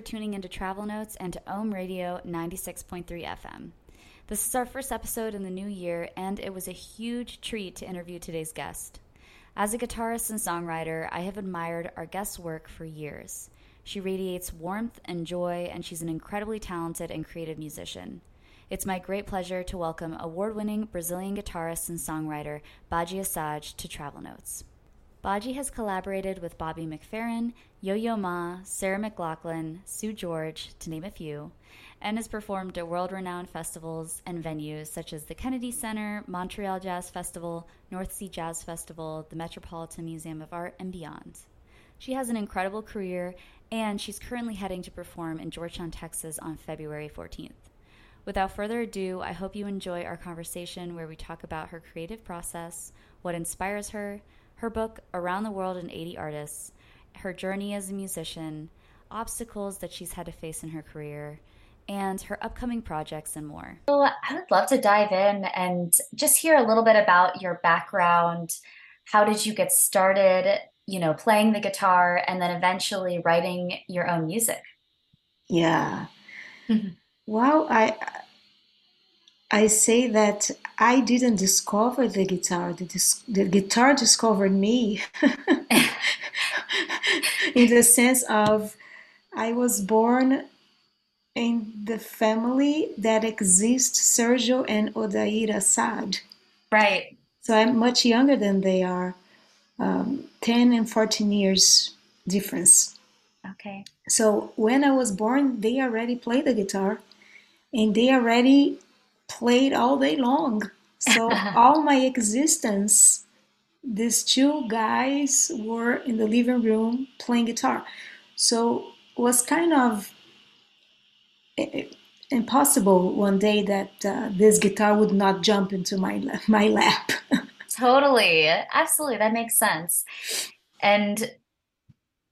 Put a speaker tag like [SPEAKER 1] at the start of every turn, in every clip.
[SPEAKER 1] For tuning into Travel Notes and to Ohm Radio 96.3 FM. This is our first episode in the new year, and it was a huge treat to interview today's guest. As a guitarist and songwriter, I have admired our guest's work for years. She radiates warmth and joy, and she's an incredibly talented and creative musician. It's my great pleasure to welcome award winning Brazilian guitarist and songwriter Badi Assad to Travel Notes. Badi has collaborated with Bobby McFerrin, Yo Yo Ma, Sarah McLachlan, Seu Jorge, to name a few, and has performed at world renowned festivals and venues such as the Kennedy Center, Montreal Jazz Festival, North Sea Jazz Festival, the Metropolitan Museum of Art, and beyond. She has an incredible career, and she's currently heading to perform in Georgetown, Texas on February 14th. Without further ado, I hope you enjoy our conversation where we talk about her creative process, what inspires her, her book, Around the World in 80 Artists, her journey as a musician, obstacles that she's had to face in her career, and her upcoming projects and more.
[SPEAKER 2] So I would love to dive in and just hear a little bit about your background. How did you get started, you know, playing the guitar and then eventually writing your own music?
[SPEAKER 3] Yeah. well, I I say that I didn't discover the guitar. The, dis- the guitar discovered me. in the sense of I was born in the family that exists Sergio and Odair Assad.
[SPEAKER 2] Right.
[SPEAKER 3] So I'm much younger than they are, um, 10 and 14 years difference.
[SPEAKER 2] Okay.
[SPEAKER 3] So when I was born, they already played the guitar and they already played all day long. So all my existence, these two guys were in the living room playing guitar. So it was kind of impossible one day that uh, this guitar would not jump into my my lap.
[SPEAKER 2] totally, absolutely, that makes sense. And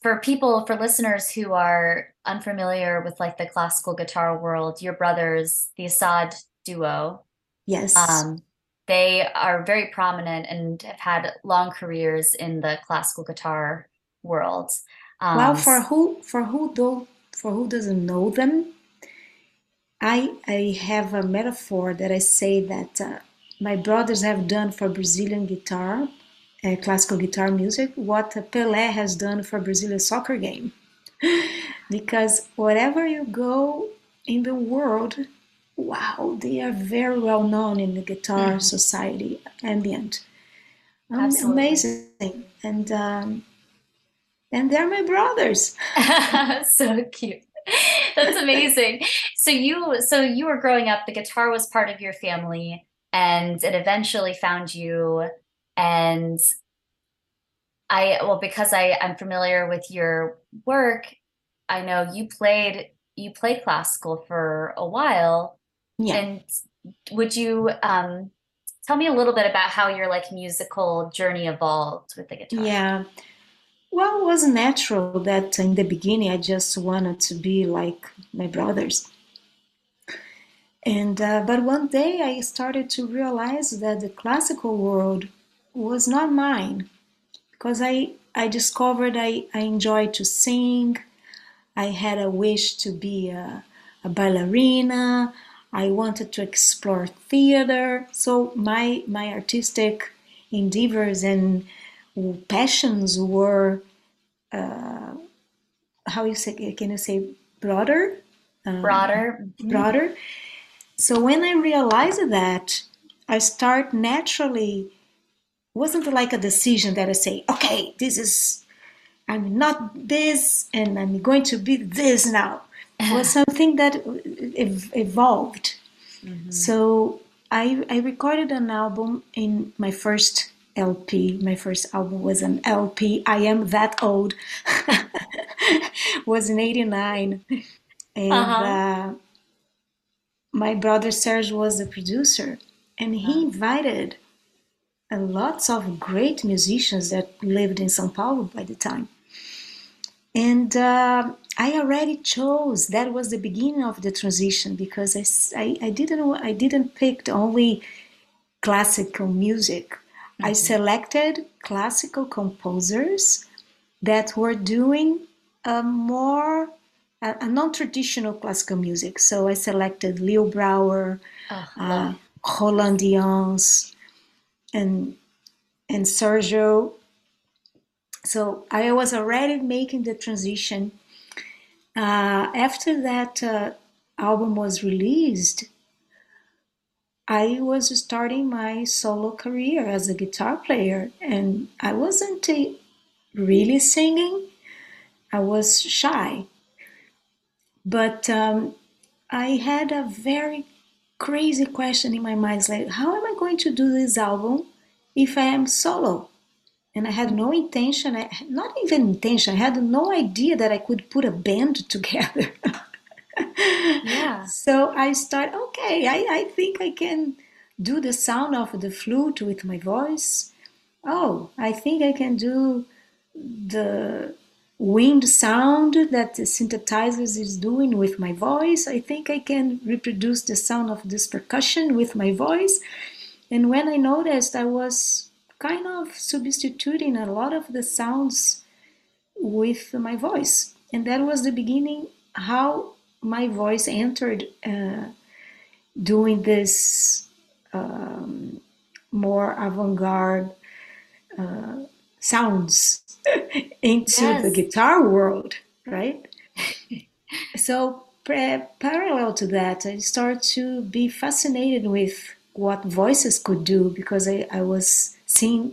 [SPEAKER 2] for people, for listeners who are unfamiliar with like the classical guitar world, your brothers, the Assad duo,
[SPEAKER 3] yes,
[SPEAKER 2] um, they are very prominent and have had long careers in the classical guitar world.
[SPEAKER 3] Um, well, for who for who do for who doesn't know them, I I have a metaphor that I say that uh, my brothers have done for Brazilian guitar, uh, classical guitar music, what Pelé has done for Brazilian soccer game, because wherever you go in the world, wow, they are very well known in the guitar mm. society ambient. Um, amazing, and um, and they're my brothers.
[SPEAKER 2] so cute. That's amazing. so you so you were growing up, the guitar was part of your family and it eventually found you and I well because I I'm familiar with your work, I know you played you played classical for a while.
[SPEAKER 3] Yeah.
[SPEAKER 2] And would you um tell me a little bit about how your like musical journey evolved with the guitar?
[SPEAKER 3] Yeah. Well, it was natural that in the beginning I just wanted to be like my brothers. And uh, but one day I started to realize that the classical world was not mine because I I discovered I, I enjoyed to sing. I had a wish to be a, a ballerina. I wanted to explore theater. So my my artistic endeavors and passions were uh, how you say can you say broader?
[SPEAKER 2] Um, broader.
[SPEAKER 3] mm-hmm. broader. So when i realized that i start naturally wasn't like a decision that i say okay this is i'm not this and i'm going to be this now was something that ev- evolved mm-hmm. so I, I recorded an album in my first LP. My first album was an LP. I am that old. was in '89, and uh-huh. uh, my brother Serge was the producer, and he invited lots of great musicians that lived in São Paulo by the time. And uh, I already chose. That was the beginning of the transition because I, I, I didn't I didn't pick only classical music I selected classical composers that were doing a more a, a non-traditional classical music. So I selected Leo Brouwer,
[SPEAKER 2] Oh,
[SPEAKER 3] uh, Roland and and Sergio. So I was already making the transition. Uh, after that uh, album was released, I was starting my solo career as a guitar player, and I wasn't really singing. I was shy, but um, I had a very crazy question in my mind. Like, how am I going to do this album if I am solo? And I had no intention, I, not even intention, I had no idea that I could put a band together.
[SPEAKER 2] Yeah.
[SPEAKER 3] So I start, okay, I, I think I can do the sound of the flute with my voice. Oh, I think I can do the wind sound that the synthesizers is doing with my voice. I think I can reproduce the sound of this percussion with my voice. And when I noticed, I was kind of substituting a lot of the sounds with my voice. And that was the beginning how my voice entered uh, doing this um, more avant-garde uh, sounds into the guitar world, right? so pa- parallel to that, I started to be fascinated with what voices could do because I, I was seeing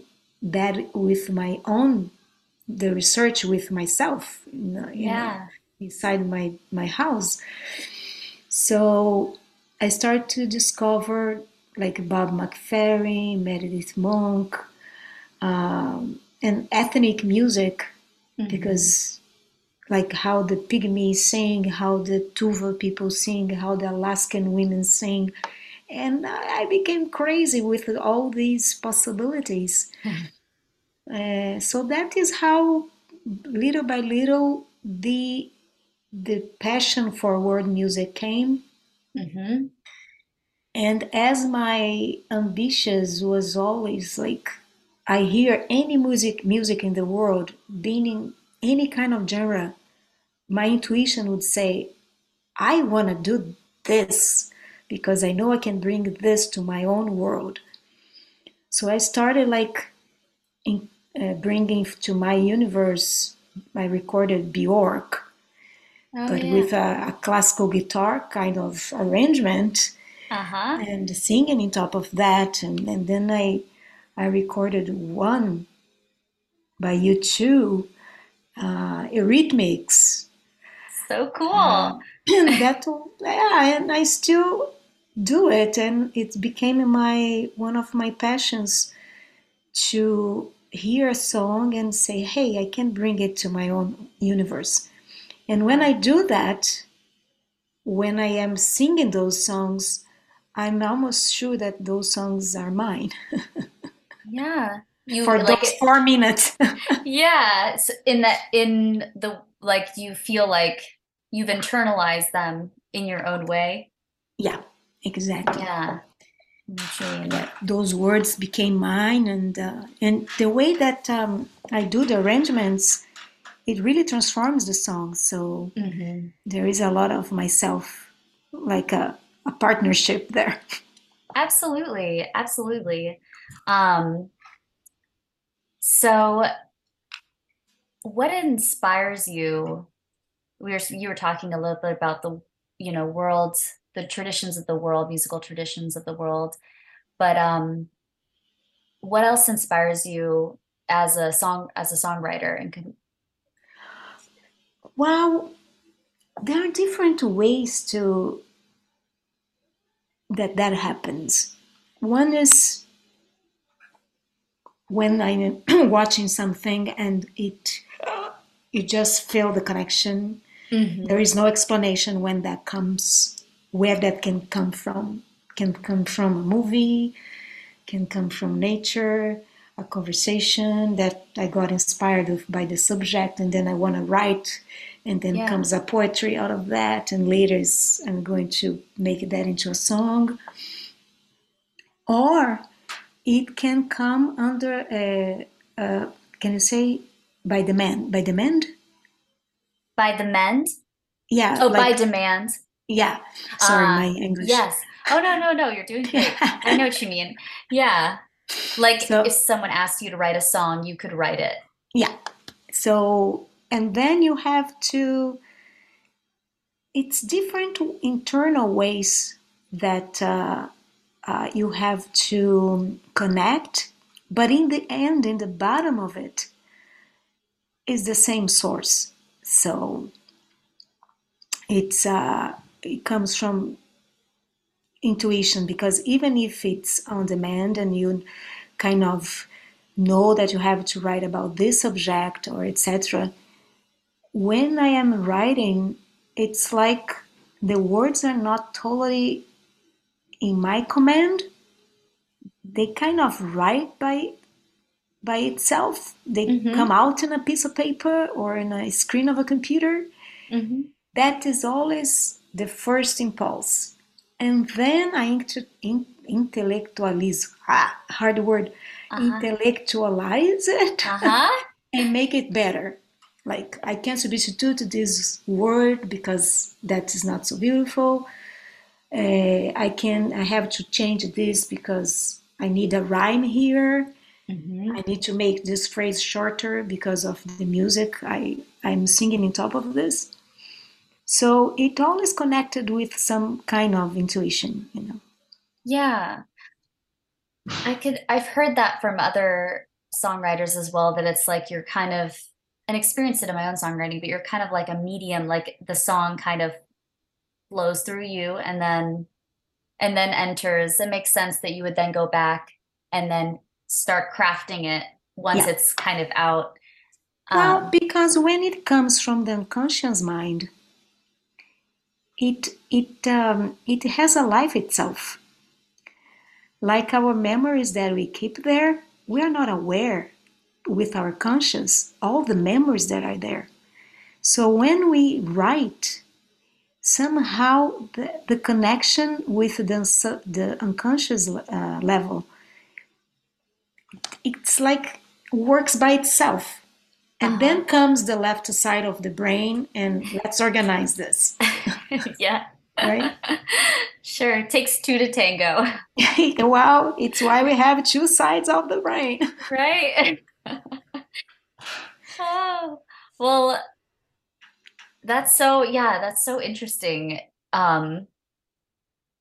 [SPEAKER 3] that with my own the research with myself you know,
[SPEAKER 2] Yeah.
[SPEAKER 3] inside my my house so i start to discover like bob mcferrin meredith monk um, and ethnic music
[SPEAKER 2] Mhm.
[SPEAKER 3] because like how the pygmies sing how the tuva people sing how the alaskan women sing and i became crazy with all these possibilities. Uh, so that is how little by little the the passion for world music came.
[SPEAKER 2] Mhm.
[SPEAKER 3] and as my ambitions was always like i hear any music music in the world being in any kind of genre my intuition would say i want to do this because i know i can bring this to my own world so i started like in, uh, bringing to my universe i recorded bjork
[SPEAKER 2] Oh,
[SPEAKER 3] but
[SPEAKER 2] yeah.
[SPEAKER 3] with a, a classical guitar kind of arrangement
[SPEAKER 2] Uh-huh.
[SPEAKER 3] and singing on top of that and, and then i i recorded one by U2 uh eurythmics
[SPEAKER 2] So cool.
[SPEAKER 3] uh, and that yeah and i still do it and it became my one of my passions to hear a song and say hey i can bring it to my own universe. And when i do that when i am singing those songs i'm almost sure that those songs are mine.
[SPEAKER 2] Yeah. You
[SPEAKER 3] for
[SPEAKER 2] like
[SPEAKER 3] those four minutes.
[SPEAKER 2] Yeah, so in that in the like you feel like you've internalized them in your own way.
[SPEAKER 3] yeah exactly
[SPEAKER 2] Yeah.
[SPEAKER 3] That those words became mine and uh, and the way that um, I do the arrangements it really transforms the song so
[SPEAKER 2] Mhm.
[SPEAKER 3] there is a lot of myself like a, a partnership there
[SPEAKER 2] Absolutely, absolutely. Um, so what inspires you? We were you were talking a little bit about the, you know, world, the traditions of the world, musical traditions of the world, but um, what else inspires you as a song as a songwriter and con-
[SPEAKER 3] well there are different ways to that that happens. One is when i'm watching something and it you just feel the connection. There is no explanation when that comes, where that can come from. Can come from a movie, can come from nature, a conversation that I got inspired of by the subject, and then I want to write, and then
[SPEAKER 2] Yeah.
[SPEAKER 3] comes a poetry out of that, and later is, I'm going to make that into a song. Or it can come under a, a can you say by demand? By demand?
[SPEAKER 2] by demand?
[SPEAKER 3] yeah,
[SPEAKER 2] Oh, by
[SPEAKER 3] like
[SPEAKER 2] demand.
[SPEAKER 3] Yeah. Sorry,
[SPEAKER 2] Ah,
[SPEAKER 3] my English.
[SPEAKER 2] yes. Oh, no, no, no, you're doing great. I know what you mean. Yeah. Like
[SPEAKER 3] So
[SPEAKER 2] if someone asked you to write a song, you could write it.
[SPEAKER 3] yeah. So and then you have to. It's different internal ways that uh, uh, you have to connect, but in the end, in the bottom of it, is the same source. So it's uh, it comes from intuition because even if it's on demand and you kind of know that you have to write about this subject or etc when i am writing it's like the words are not totally in my command they kind of write by by itself they
[SPEAKER 2] Mm-hmm.
[SPEAKER 3] come out in a piece of paper or in a screen of a computer
[SPEAKER 2] Mm-hmm.
[SPEAKER 3] that is always the first impulse. And then I inter- in- intellectualize, ah, hard word,
[SPEAKER 2] Uh-huh.
[SPEAKER 3] intellectualize it
[SPEAKER 2] Uh-huh.
[SPEAKER 3] and make it better. Like I can substitute this word because that is not so beautiful. Uh, I can, I have to change this because I need a rhyme here.
[SPEAKER 2] Mm-hmm.
[SPEAKER 3] I need to make this phrase shorter because of the music I, I'm singing on top of this. So it all is connected with some kind of intuition, you know.
[SPEAKER 2] Yeah. I could, I've heard that from other songwriters as well, that it's like you're kind of, and experienced it in my own songwriting, but you're kind of like a medium, like the song kind of flows through you and then and then enters. It makes sense that you would then go back and then start crafting it once
[SPEAKER 3] Yeah.
[SPEAKER 2] it's kind of out.
[SPEAKER 3] Well,
[SPEAKER 2] Um,
[SPEAKER 3] because when it comes from the unconscious mind, it it um, it has a life itself. Like our memories that we keep there, we are not aware with our conscience all the memories that are there. So when we write, somehow the, the connection with the, the unconscious uh, level, it's like works by itself. And
[SPEAKER 2] Uh-huh.
[SPEAKER 3] then comes the left side of the brain and let's organize this,
[SPEAKER 2] yeah.
[SPEAKER 3] right?
[SPEAKER 2] Sure. It takes two to tango.
[SPEAKER 3] well, it's why we have two sides of the brain.
[SPEAKER 2] Right? Oh, well, that's so, yeah, that's so interesting. Um,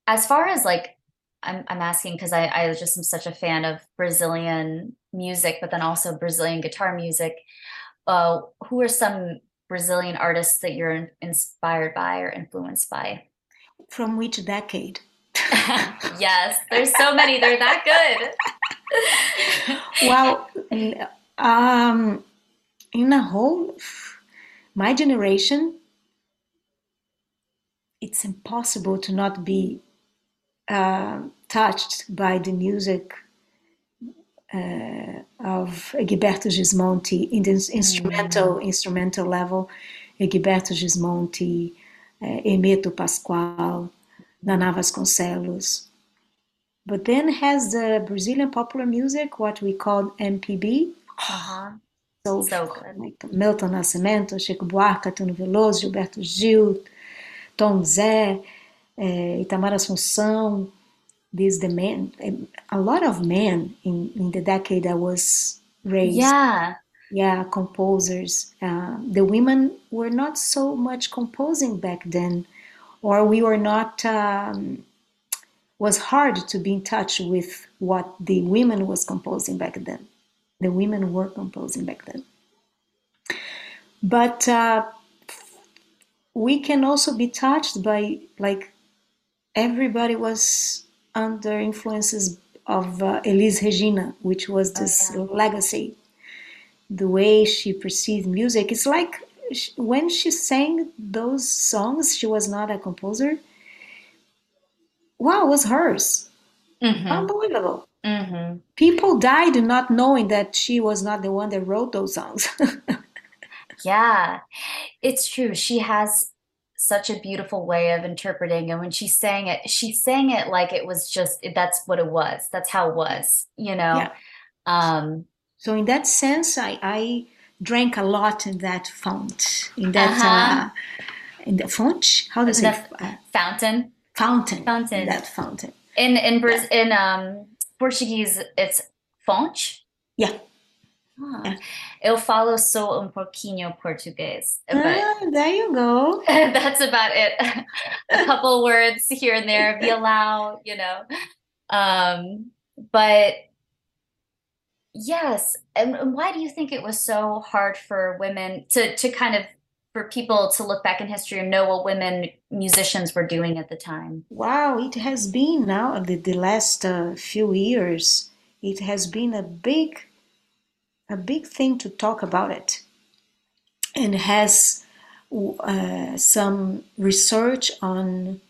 [SPEAKER 2] as far as like, I'm I'm asking because I I just am such a fan of Brazilian music, but then also Brazilian guitar music. Uh, who are some Brazilian artists that you're inspired by or influenced by?
[SPEAKER 3] From which decade?
[SPEAKER 2] Yes, there's so many. They're that good.
[SPEAKER 3] Well, um, in a whole, my generation, it's impossible to not be uh, touched by the music of Egberto Gismonti in the ins- instrumental instrumental level. Egberto Gismonti, uh, Hermeto Pascoal, Nana Vasconcelos. But then has the Brazilian popular music, what we call MPB.
[SPEAKER 2] Uh-huh.
[SPEAKER 3] So,
[SPEAKER 2] So
[SPEAKER 3] like Milton Nascimento, Chico Buarque, Caetano Veloso, Gilberto Gil, Tom Zé, eh, Itamar Assunção. These demand a lot of men in, in the decade I was raised.
[SPEAKER 2] Yeah.
[SPEAKER 3] Yeah, composers. Uh, the women were not so much composing back then, or we were not. Um, was hard to be in touch with what the women was composing back then. The women were composing back then. But uh, we can also be touched by like everybody was under influences of uh, Elis Regina, which was this
[SPEAKER 2] yeah.
[SPEAKER 3] legacy. The way she perceived music, it's like sh- when she sang those songs, she was not a composer. Wow, it was hers.
[SPEAKER 2] Mm-hmm.
[SPEAKER 3] Unbelievable.
[SPEAKER 2] Mm-hmm.
[SPEAKER 3] People died not knowing that she was not the one that wrote those songs.
[SPEAKER 2] Yeah, it's true. She has such a beautiful way of interpreting, and when she sang it, she sang it like it was just that's what it was. That's how it was, you know.
[SPEAKER 3] Yeah.
[SPEAKER 2] Um,
[SPEAKER 3] So in that sense, I, I drank a lot in that font, in that
[SPEAKER 2] Uh-huh.
[SPEAKER 3] uh, in the font. How does
[SPEAKER 2] The
[SPEAKER 3] it? Uh,
[SPEAKER 2] Fountain.
[SPEAKER 3] fountain.
[SPEAKER 2] Fountain.
[SPEAKER 3] That fountain.
[SPEAKER 2] In in Braz- in um Portuguese, it's fonte.
[SPEAKER 3] Yeah.
[SPEAKER 2] Ah.
[SPEAKER 3] Yeah.
[SPEAKER 2] Eu falo só um pouquinho português,
[SPEAKER 3] Ah, there you go.
[SPEAKER 2] that's about it. A couple words here and there, violão, you know. Um, but yes, and, and why do you think it was so hard for women to to kind of for people to look back in history and know what women musicians were doing at the time?
[SPEAKER 3] Wow, it has been now the, the last uh, few years. It has been a big, a big thing to talk about it, and has uh, some research on.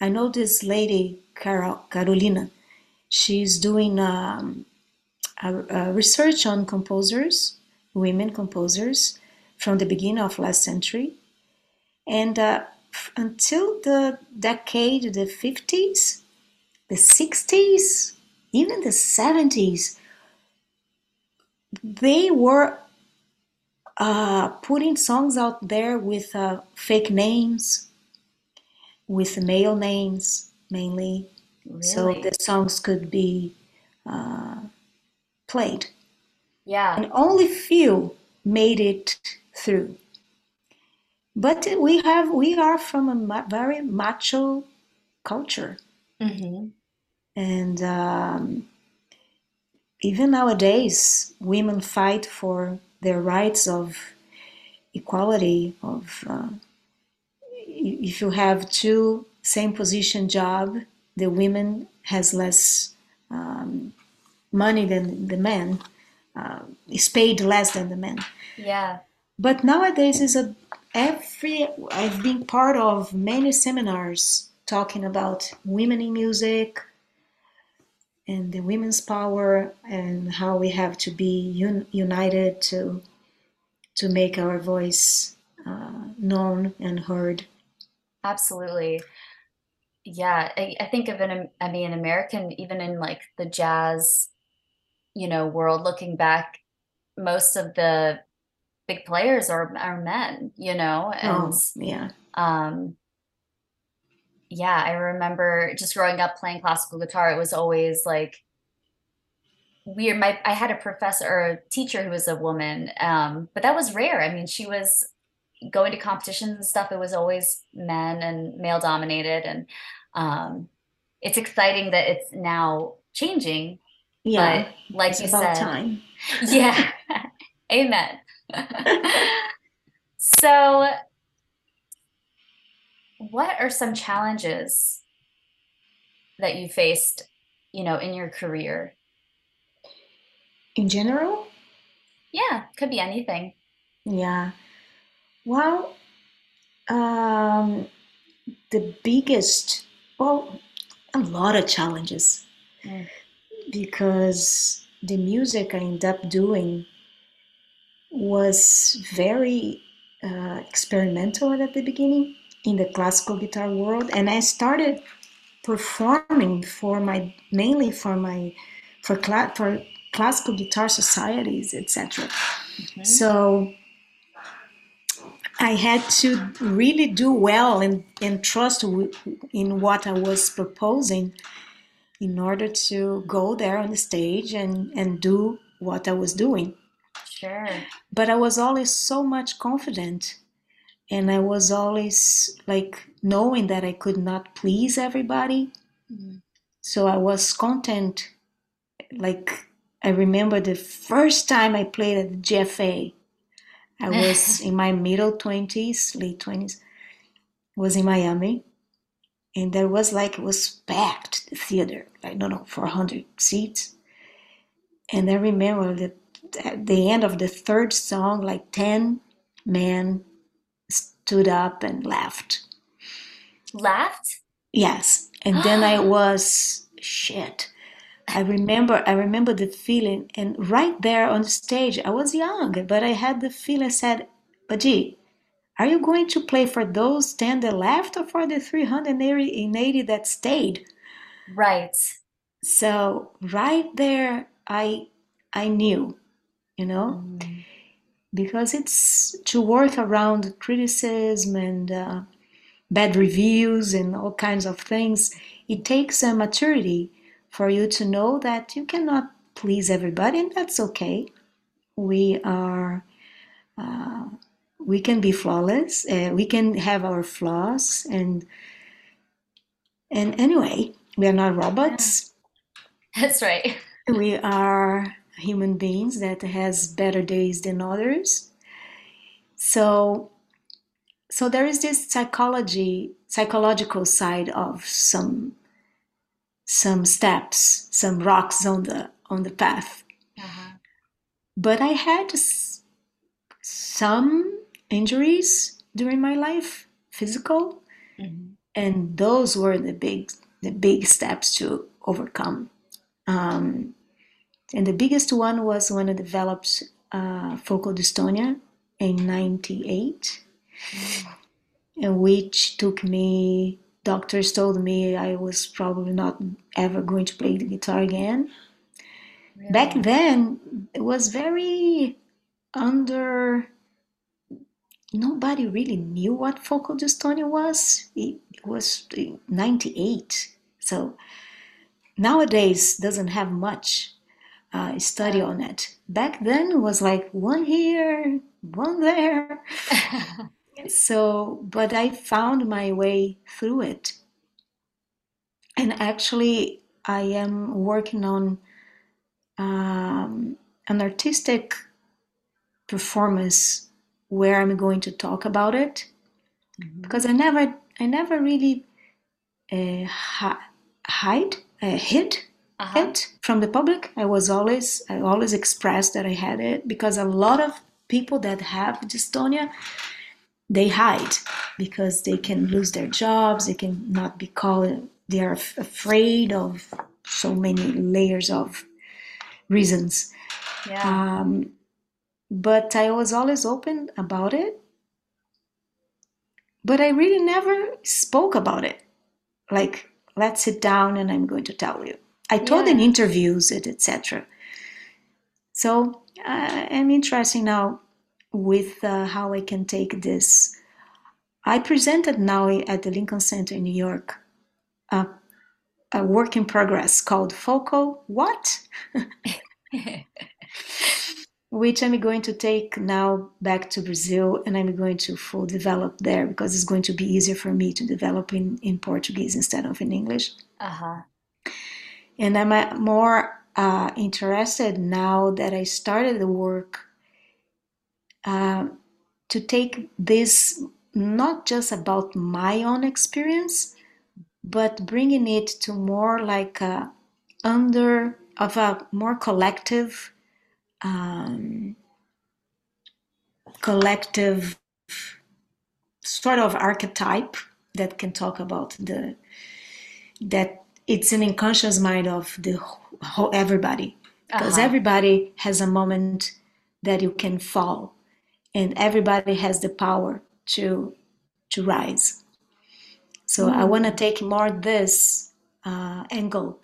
[SPEAKER 3] I know this lady Carol, Carolina. She's doing um, a, a research on composers, women composers, from the beginning of last century, and uh, until the decade, the 50s, the 60s, even the 70s, they were uh, putting songs out there with uh, fake names, with male names mainly, so the songs could be uh, played.
[SPEAKER 2] Yeah.
[SPEAKER 3] And only few made it through. But we have we are from a ma- very macho culture,
[SPEAKER 2] hmm
[SPEAKER 3] and um, even nowadays, women fight for their rights of equality. Of uh, if you have two same position job, the women has less um, money than the men. Uh, is paid less than the men.
[SPEAKER 2] Yeah.
[SPEAKER 3] But nowadays is a every I've been part of many seminars talking about women in music and the women's power and how we have to be un- united to to make our voice uh, known and heard.
[SPEAKER 2] Absolutely. Yeah, I, I think of an, I mean, American, even in like the jazz, you know, world, looking back, most of the big players are are men, you know, and
[SPEAKER 3] Oh, yeah.
[SPEAKER 2] um, yeah, I remember just growing up playing classical guitar, it was always like weird. My I had a professor or a teacher who was a woman, um, but that was rare. I mean, she was going to competitions and stuff. It was always men and male dominated, and um, it's exciting that it's now changing.
[SPEAKER 3] Yeah.
[SPEAKER 2] But like you
[SPEAKER 3] about
[SPEAKER 2] said,
[SPEAKER 3] time.
[SPEAKER 2] yeah, amen. So, what are some challenges that you faced, you know, in your career?
[SPEAKER 3] In general,
[SPEAKER 2] Yeah, could be anything.
[SPEAKER 3] yeah. Well, um, the biggest, well, a lot of challenges.
[SPEAKER 2] Mm.
[SPEAKER 3] because the music I ended up doing was very uh, experimental at the beginning in the classical guitar world, and I started performing for my mainly for my for cla- for classical guitar societies, etc.
[SPEAKER 2] Mhm.
[SPEAKER 3] So I had to really do well and, and trust w- in what I was proposing in order to go there on the stage and, and do what I was doing.
[SPEAKER 2] Sure.
[SPEAKER 3] But I was always so much confident and I was always like knowing that I could not please everybody.
[SPEAKER 2] Mhm.
[SPEAKER 3] So I was content. Like I remember the first time I played at the GFA, I was in my middle 20s, late 20s, was in Miami. And there was like, it was packed, the theater, like no no, 400 seats. And I remember that at the end of the third song, like 10 men stood up and left.
[SPEAKER 2] Left?
[SPEAKER 3] Yes. And then I was shit. I remember I remember the feeling and right there on the stage I was young, but I had the feeling I said, Badi, are you going to play for those 10 that left or for the 380 that stayed?
[SPEAKER 2] Right.
[SPEAKER 3] So right there I I knew, you know?
[SPEAKER 2] Mm.
[SPEAKER 3] Because it's to work around criticism and uh, bad reviews and all kinds of things. It takes a maturity for you to know that you cannot please everybody, and that's okay. We are. Uh, we can be flawless. Uh, we can have our flaws, and and anyway, we are not robots.
[SPEAKER 2] That's right.
[SPEAKER 3] We are human beings that has better days than others. So so there is this psychology psychological side of some some steps, some rocks on the on the path. Uh-huh. But I had some injuries during my life, physical, mm-hmm. and those were the big the big steps to overcome. Um, and the biggest one was when I developed uh, focal dystonia in '98, mm. which took me. Doctors told me I was probably not ever going to play the guitar again. Really? Back then, it was very under. Nobody really knew what focal dystonia was. It, it was '98, so nowadays doesn't have much uh, study on it. Back then it was like one here, one there. so, but I found my way through it. And actually, I am working on um, an artistic performance where I'm going to talk about it mm-hmm. because I never, I never really uh, hide, uh, hid uh-huh. it from the public. I was always I always expressed that I had it because a lot of people that have dystonia they hide because they can lose their jobs. They can not be called. They are f- afraid of so many layers of reasons. Yeah. Um, but I was always open about it. But I really never spoke about it. Like, let's sit down and I'm going to tell you. I told yeah. in interviews etc. So uh, I'm interested now with uh, how I can take this. I presented now at the Lincoln Center in New York a, a work in progress called Focal What? which I'm going to take now back to Brazil and I'm going to full develop there because it's going to be easier for me to develop in, in Portuguese instead of in English. Uh-huh. And I'm more uh, interested now that I started the work uh, to take this not just about my own experience, but bringing it to more like a under of a more collective, um, collective sort of archetype that can talk about the that it's an unconscious mind of the whole everybody because uh-huh. everybody has a moment that you can fall and everybody has the power to to rise so mm. i want to take more this uh, angle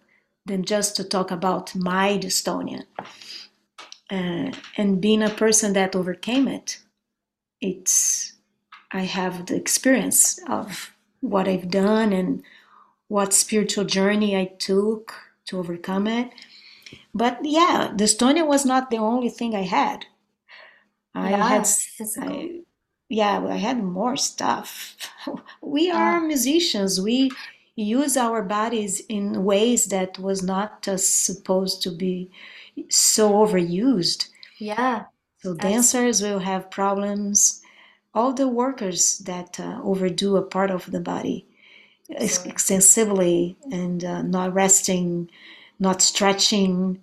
[SPEAKER 3] than just to talk about my dystonia uh, and being a person that overcame it it's i have the experience of what i've done and what spiritual journey I took to overcome it. But yeah, dystonia was not the only thing I had. I yeah, had, I, yeah, I had more stuff. We are musicians. We use our bodies in ways that was not uh, supposed to be so overused.
[SPEAKER 2] Yeah.
[SPEAKER 3] So dancers will have problems. All the workers that uh, overdo a part of the body extensively and uh, not resting, not stretching,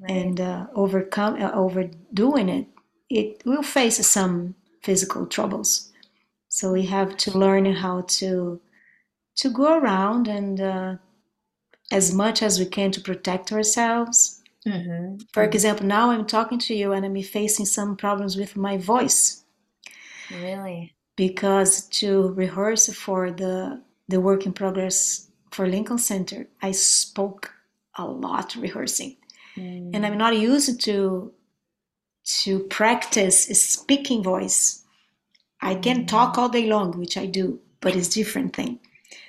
[SPEAKER 3] right. and uh, overcome uh, overdoing it, it will face some physical troubles. So we have to learn how to to go around and uh, as much as we can to protect ourselves. Mm-hmm. For mm-hmm. example, now I'm talking to you and I'm facing some problems with my voice.
[SPEAKER 2] Really?
[SPEAKER 3] Because to rehearse for the the work in progress for Lincoln Center, I spoke a lot rehearsing. Mm. And I'm not used to to practice a speaking voice. I can talk all day long, which I do, but it's different thing.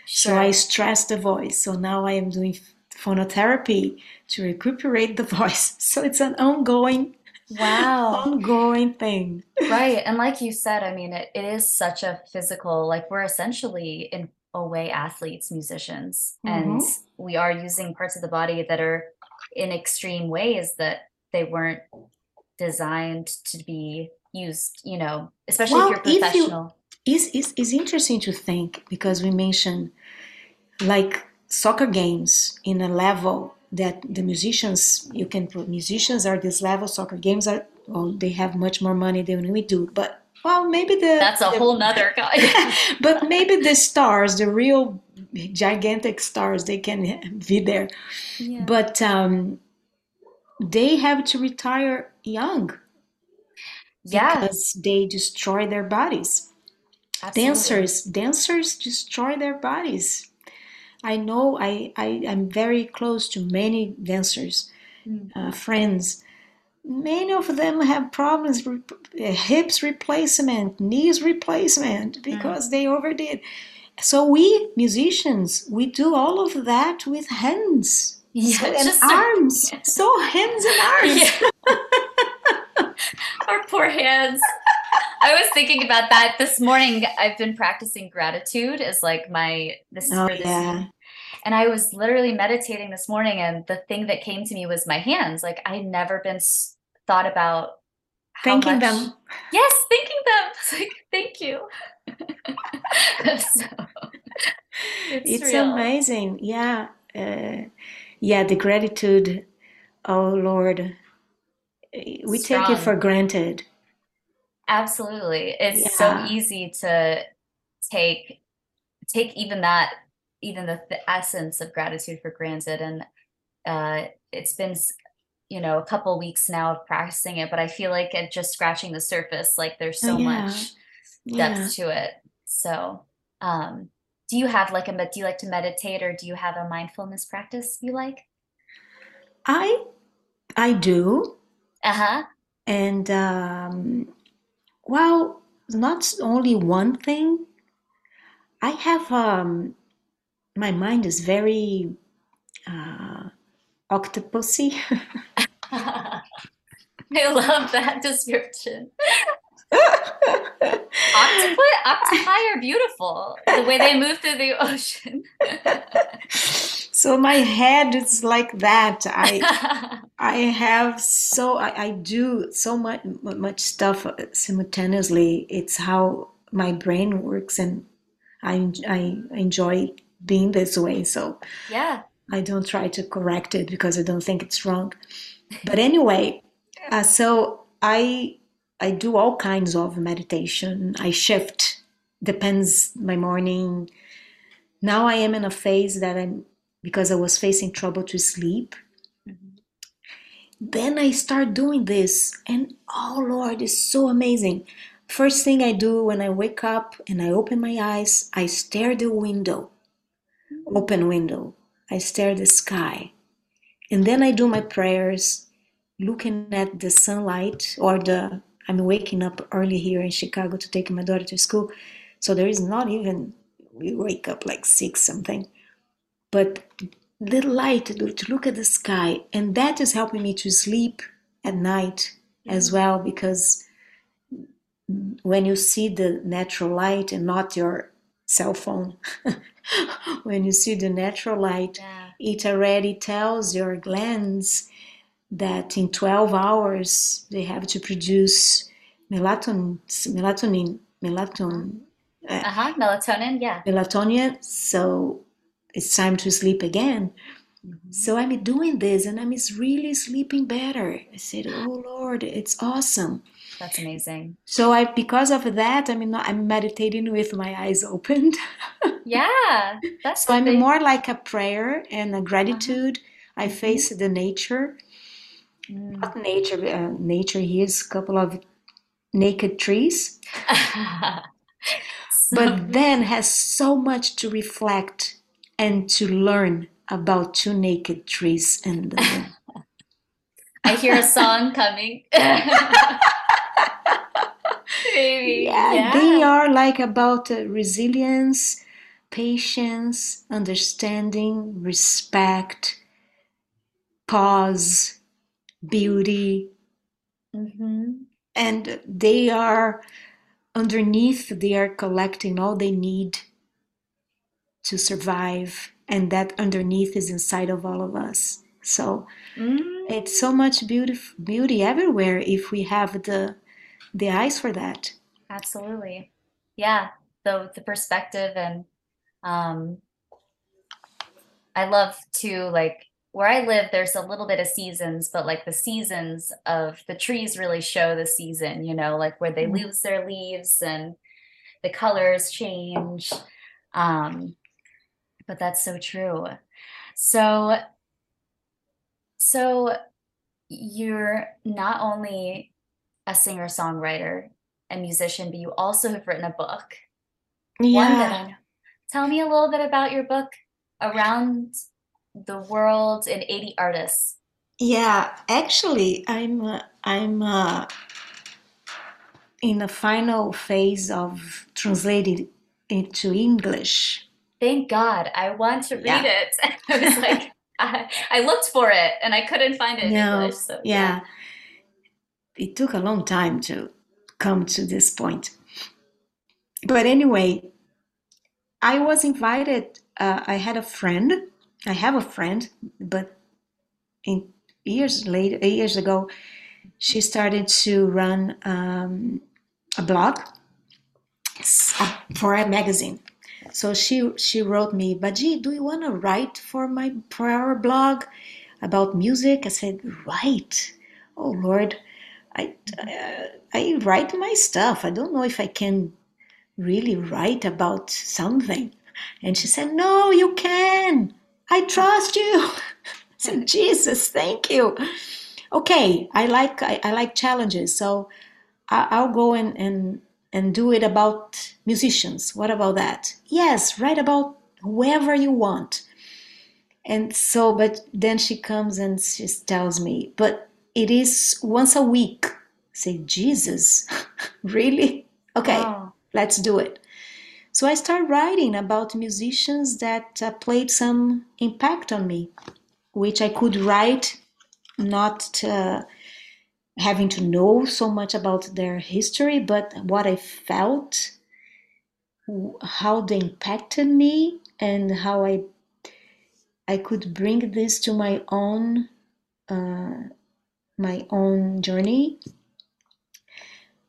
[SPEAKER 3] So I stress the voice. So now I am doing phonotherapy to recuperate the voice. So it's an ongoing,
[SPEAKER 2] Wow.
[SPEAKER 3] ongoing thing.
[SPEAKER 2] Right. And like you said, I mean, it, it is such a physical, like we're essentially in a way athletes, musicians, and
[SPEAKER 3] Mhm.
[SPEAKER 2] we are using parts of the body that are in extreme ways that they weren't designed to be used, you know, especially
[SPEAKER 3] Well,
[SPEAKER 2] if
[SPEAKER 3] if
[SPEAKER 2] you're
[SPEAKER 3] you-
[SPEAKER 2] professional.
[SPEAKER 3] It's, it's, it's interesting to think because we mentioned like soccer games in a level that the musicians, you can put musicians are this level, soccer games are, well, they have much more money than we do. But, well, maybe the.
[SPEAKER 2] That's a
[SPEAKER 3] the-
[SPEAKER 2] whole nother guy.
[SPEAKER 3] but maybe the stars, the real gigantic stars, they can be there.
[SPEAKER 2] Yeah.
[SPEAKER 3] But um, they have to retire young
[SPEAKER 2] Yeah,
[SPEAKER 3] because they destroy their bodies.
[SPEAKER 2] absolutely.
[SPEAKER 3] Dancers, dancers destroy their bodies. I know I, I I'm very close to many dancers,
[SPEAKER 2] Mm.
[SPEAKER 3] uh, friends. Many of them have problems, with uh, hips replacement, knees replacement, because they overdid. So we musicians, we do all of that with hands
[SPEAKER 2] Yeah,
[SPEAKER 3] so, and arms. So hands and arms.
[SPEAKER 2] Yeah. Our poor hands. I was thinking about that this morning. I've been practicing gratitude as like my this is
[SPEAKER 3] Oh,
[SPEAKER 2] for this
[SPEAKER 3] yeah.
[SPEAKER 2] and I was literally meditating this morning and the thing that came to me was my hands. Like I had never been thought about
[SPEAKER 3] Thanking
[SPEAKER 2] much-
[SPEAKER 3] them.
[SPEAKER 2] Yes, thanking them. It's like thank you. so, it's,
[SPEAKER 3] It's amazing. Yeah. Uh, yeah, the gratitude. Oh Lord. We take it for granted.
[SPEAKER 2] Absolutely. It's so easy to take take even that even the, the essence of gratitude for granted and uh it's been you know a couple weeks now of practicing it but I feel like it just scratching the surface like there's so
[SPEAKER 3] Oh, yeah.
[SPEAKER 2] much
[SPEAKER 3] Yeah.
[SPEAKER 2] depth to it. So um do you have like a do you like to meditate or do you have a mindfulness practice you like?
[SPEAKER 3] I I do.
[SPEAKER 2] Uh-huh.
[SPEAKER 3] And um, well, not only one thing. I have um, my mind is very uh, octopusy.
[SPEAKER 2] I love that description. Octopi, octopi are beautiful. The way they move through the ocean.
[SPEAKER 3] so my head is like that. I I have so I, I do so much much stuff simultaneously. It's how my brain works, and I I enjoy being this way. So
[SPEAKER 2] yeah.
[SPEAKER 3] I don't try to correct it because I don't think it's wrong. But anyway, uh, so I I do all kinds of meditation. I shift, depends my morning. Now I am in a phase that I'm because I was facing trouble to sleep.
[SPEAKER 2] Mhm.
[SPEAKER 3] Then I start doing this, and oh Lord, it's so amazing. First thing I do when I wake up and I open my eyes, I stare the window, open window. I stare the sky. And then I do my prayers, looking at the sunlight or the I'm waking up early here in Chicago to take my daughter to school. So there is not even we wake up like six something. But the light to to look at the sky and that is helping me to sleep at night as well because when you see the natural light and not your cell phone when you see the natural light
[SPEAKER 2] Yeah.
[SPEAKER 3] it already tells your glands that in 12 hours they have to produce melatonin melatonin melatonin
[SPEAKER 2] Uh-huh. Melatonin, yeah.
[SPEAKER 3] melatonin so it's time to sleep again so i'm doing this and i'm really sleeping better i said oh lord it's awesome
[SPEAKER 2] That's amazing.
[SPEAKER 3] so i because of that i mean i'm meditating with my eyes opened
[SPEAKER 2] Yeah. That's
[SPEAKER 3] so i'm more like a prayer and a gratitude i face the nature
[SPEAKER 2] Mm.
[SPEAKER 3] not nature uh, nature here's a couple of naked trees
[SPEAKER 2] So-
[SPEAKER 3] but then has so much to reflect and to learn about two naked trees and
[SPEAKER 2] I hear a song coming. Maybe.
[SPEAKER 3] Yeah,
[SPEAKER 2] Yeah.
[SPEAKER 3] they are like about uh, resilience, patience, understanding, respect, pause, beauty,
[SPEAKER 2] hmm
[SPEAKER 3] and they are underneath, they are collecting all they need to survive, and that underneath is inside of all of us. So
[SPEAKER 2] Mm,
[SPEAKER 3] it's so much beauty, beauty everywhere if we have the the eyes for that.
[SPEAKER 2] absolutely. Yeah. The the perspective and um I love to like where I live, there's a little bit of seasons, but like the seasons of the trees really show the season, you know, like where they
[SPEAKER 3] Mm.
[SPEAKER 2] lose their leaves and the colors change. Um, but that's so true. So, so you're not only a singer-songwriter and musician, but you also have written a book, that Tell me a little bit about your book, Around the World in 80 Artists.
[SPEAKER 3] Yeah, actually, I'm uh, I'm uh, in the final phase of translating it to English.
[SPEAKER 2] Thank God, I want to read
[SPEAKER 3] Yeah.
[SPEAKER 2] it. I was like, I, I looked for it and I couldn't find it in
[SPEAKER 3] No,
[SPEAKER 2] English. So
[SPEAKER 3] yeah, it took a long time to come to this point. But anyway, I was invited. Uh, I had a friend. I have a friend, but in years later, years ago, she started to run um, a blog for a magazine. So she she wrote me, Badi, do you want to write for my for blog about music? I said, write. Oh Lord, I uh, I write my stuff. I don't know if I can really write about something. And she said, No, you can. I trust you. I said, Jesus, thank you. Okay, I like I, I like challenges, so I, I'll go and, and and do it about musicians. What about that? Yes, write about whoever you want. And so, but then she comes and she tells me, but it is once a week. Say, Jesus, really? Okay,
[SPEAKER 2] Wow.
[SPEAKER 3] let's do it. So I start writing about musicians that uh, played some impact on me, which I could write not uh, having to know so much about their history, but what I felt, how they impacted me, and how I I could bring this to my own uh, my own journey.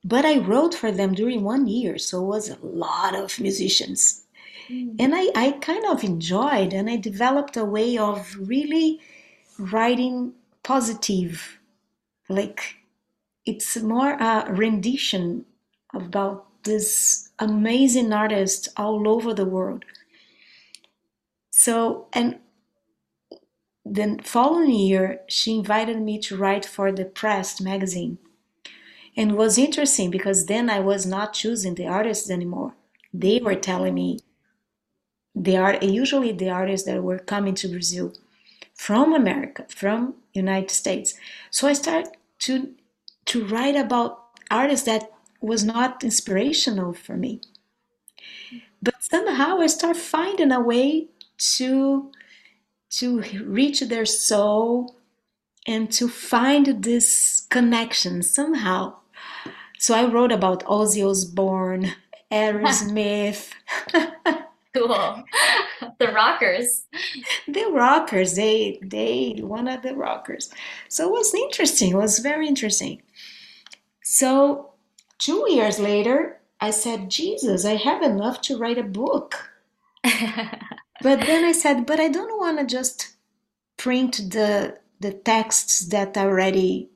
[SPEAKER 3] But I wrote for them during one year, so it was a lot of musicians.
[SPEAKER 2] Mm.
[SPEAKER 3] And I, I kind of enjoyed and I developed a way of really writing positive, like it's more a rendition about this amazing artist all over the world. So, and the following year, she invited me to write for the Press magazine. And it was interesting because then I was not choosing the artists anymore. They were telling me they are usually the artists that were coming to Brazil from America, from United States. So I started to to write about artists that was not inspirational for me. But somehow I start finding a way to to reach their soul and to find this connection somehow. So I wrote about Ozzy Osbourne, Aerosmith,
[SPEAKER 2] Cool. The rockers.
[SPEAKER 3] the rockers. They they one of the rockers. So it was interesting. It was very interesting. So two years later, I said, Jesus, I have enough to write a book. But then I said, but I don't want to just print the the texts that I already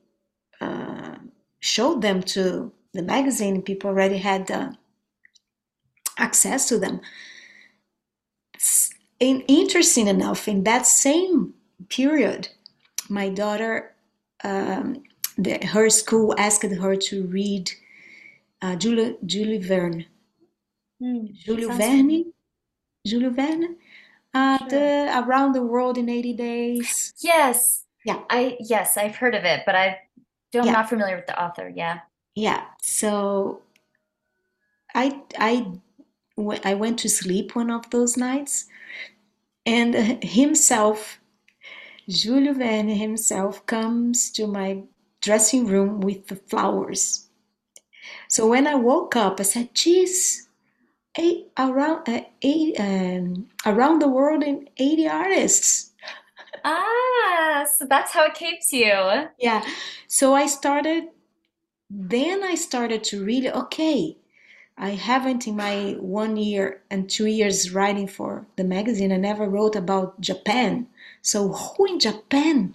[SPEAKER 3] uh, showed them to the magazine. People already had uh, access to them. Interesting enough, in that same period, my daughter, um, the, her school asked her to read uh, Julie, Julie Verne. Julio
[SPEAKER 2] sounds
[SPEAKER 3] Verne? Julio Verne? Uh,
[SPEAKER 2] Sure.
[SPEAKER 3] the Around the World in 80 Days.
[SPEAKER 2] Yes.
[SPEAKER 3] Yeah.
[SPEAKER 2] I yes, I've heard of it, but I don't, I'm
[SPEAKER 3] Yeah,
[SPEAKER 2] not familiar with the author. Yeah.
[SPEAKER 3] yeah. So i i I went to sleep one of those nights, and himself, Júlio Verne himself, comes to my dressing room with the flowers. So when I woke up, I said, "Geez, eight, around uh, eight, um, around the world in 80 artists."
[SPEAKER 2] Ah, so that's how it came to you.
[SPEAKER 3] Yeah. So I started. Then I started to really okay. I haven't in my one year and two years writing for the magazine, I never wrote about Japan. So who in Japan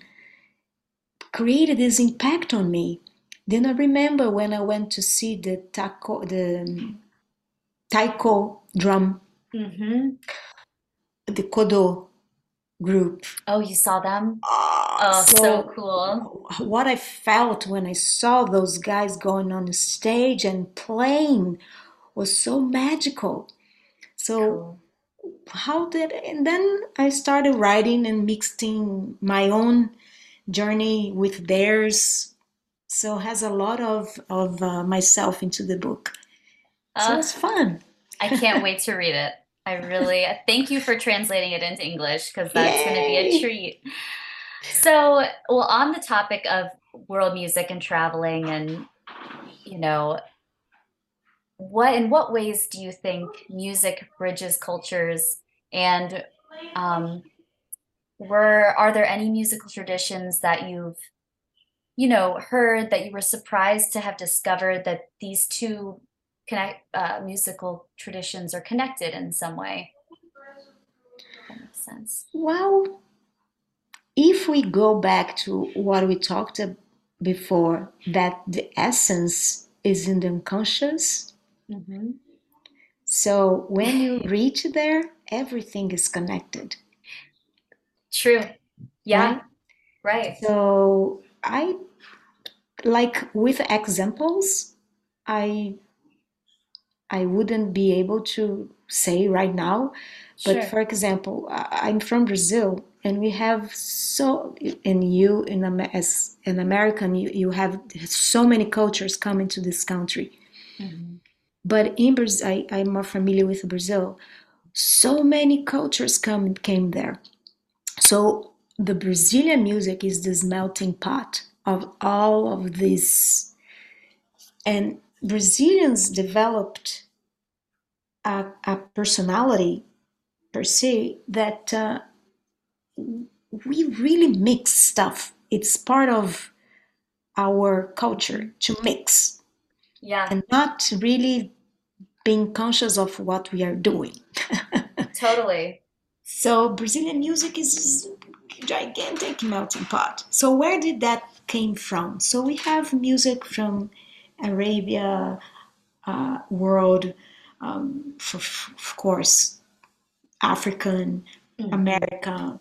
[SPEAKER 3] created this impact on me? Then I remember when I went to see the taco the taiko drum,
[SPEAKER 2] Mm-hmm.
[SPEAKER 3] the kodo group.
[SPEAKER 2] Oh, you saw them?
[SPEAKER 3] Ah,
[SPEAKER 2] Oh, so
[SPEAKER 3] so
[SPEAKER 2] cool.
[SPEAKER 3] what I felt when I saw those guys going on the stage and playing was so magical. So
[SPEAKER 2] Cool.
[SPEAKER 3] how did and then I started writing and mixing my own journey with theirs. So has a lot of of uh, myself into the book. So
[SPEAKER 2] Uh,
[SPEAKER 3] it's fun.
[SPEAKER 2] I can't wait to read it. I really thank you for translating it into English because that's going to be a treat. So, well, on the topic of world music and traveling, and you know, what in what ways do you think music bridges cultures? And um, were are there any musical traditions that you've you know heard that you were surprised to have discovered that these two connect uh, musical traditions are connected in some way? That makes sense.
[SPEAKER 3] Well, if we go back to what we talked before, that the essence is in the unconscious.
[SPEAKER 2] hmm
[SPEAKER 3] So when you reach there, everything is connected,
[SPEAKER 2] True. Yeah.
[SPEAKER 3] right?
[SPEAKER 2] Right.
[SPEAKER 3] So I like with examples, I I wouldn't be able to say right now, but
[SPEAKER 2] Sure.
[SPEAKER 3] for example, I'm from Brazil and we have so and you in as an American you, you have so many cultures coming to this country.
[SPEAKER 2] hmm
[SPEAKER 3] But in Brazil, I, I'm more familiar with Brazil. So many cultures come came there. So the Brazilian music is this melting pot of all of this, and Brazilians developed a, a personality per se that uh, we really mix stuff. It's part of our culture to mix
[SPEAKER 2] Yeah.
[SPEAKER 3] and not really being conscious of what we are doing.
[SPEAKER 2] Totally.
[SPEAKER 3] So Brazilian music is a gigantic melting pot. So where did that came from? So we have music from Arabia, uh, world, um, of course, African,
[SPEAKER 2] hmm
[SPEAKER 3] America,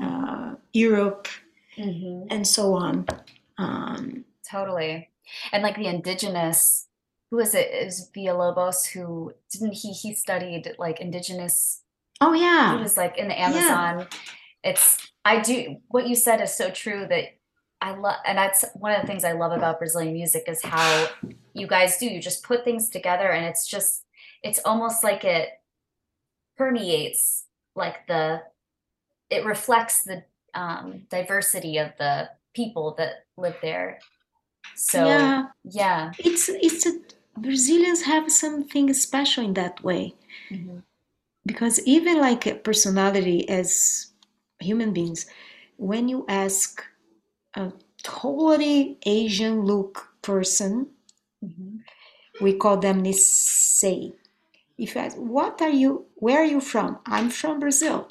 [SPEAKER 3] uh, Europe,
[SPEAKER 2] hmm
[SPEAKER 3] and so on. Um,
[SPEAKER 2] Totally. And like the indigenous, who is it? It was Villa-Lobos who didn't he he studied like indigenous
[SPEAKER 3] oh yeah.
[SPEAKER 2] he was like in the
[SPEAKER 3] yeah,
[SPEAKER 2] Amazon. It's I do what you said is so true that I love and that's one of the things I love about Brazilian music is how you guys do. You just put things together and it's just it's almost like it permeates like the it reflects the um diversity of the people that live there. So
[SPEAKER 3] yeah.
[SPEAKER 2] yeah.
[SPEAKER 3] It's it's a Brazilians have something special in that way
[SPEAKER 2] hmm
[SPEAKER 3] because even like a personality as human beings, when you ask a totally Asian look person,
[SPEAKER 2] hmm
[SPEAKER 3] we call them Nisei. If you ask, what are you, where are you from? I'm from Brazil.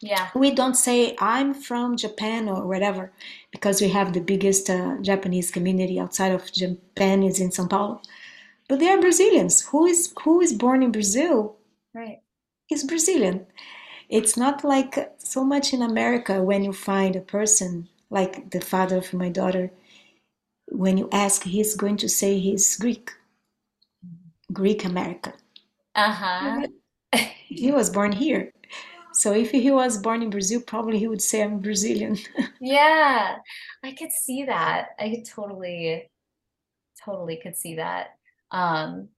[SPEAKER 2] Yeah.
[SPEAKER 3] We don't say I'm from Japan or whatever because we have the biggest uh, Japanese community outside of Japan is in São Paulo. But they are Brazilians. Who is who is born in Brazil
[SPEAKER 2] Right.
[SPEAKER 3] is Brazilian. It's not like so much in America when you find a person like the father of my daughter, when you ask, he's going to say he's Greek, Greek American.
[SPEAKER 2] Uh-huh.
[SPEAKER 3] He was born here. So if he was born in Brazil, probably he would say I'm Brazilian.
[SPEAKER 2] Yeah, I could see that. I could totally, totally could see that. Um,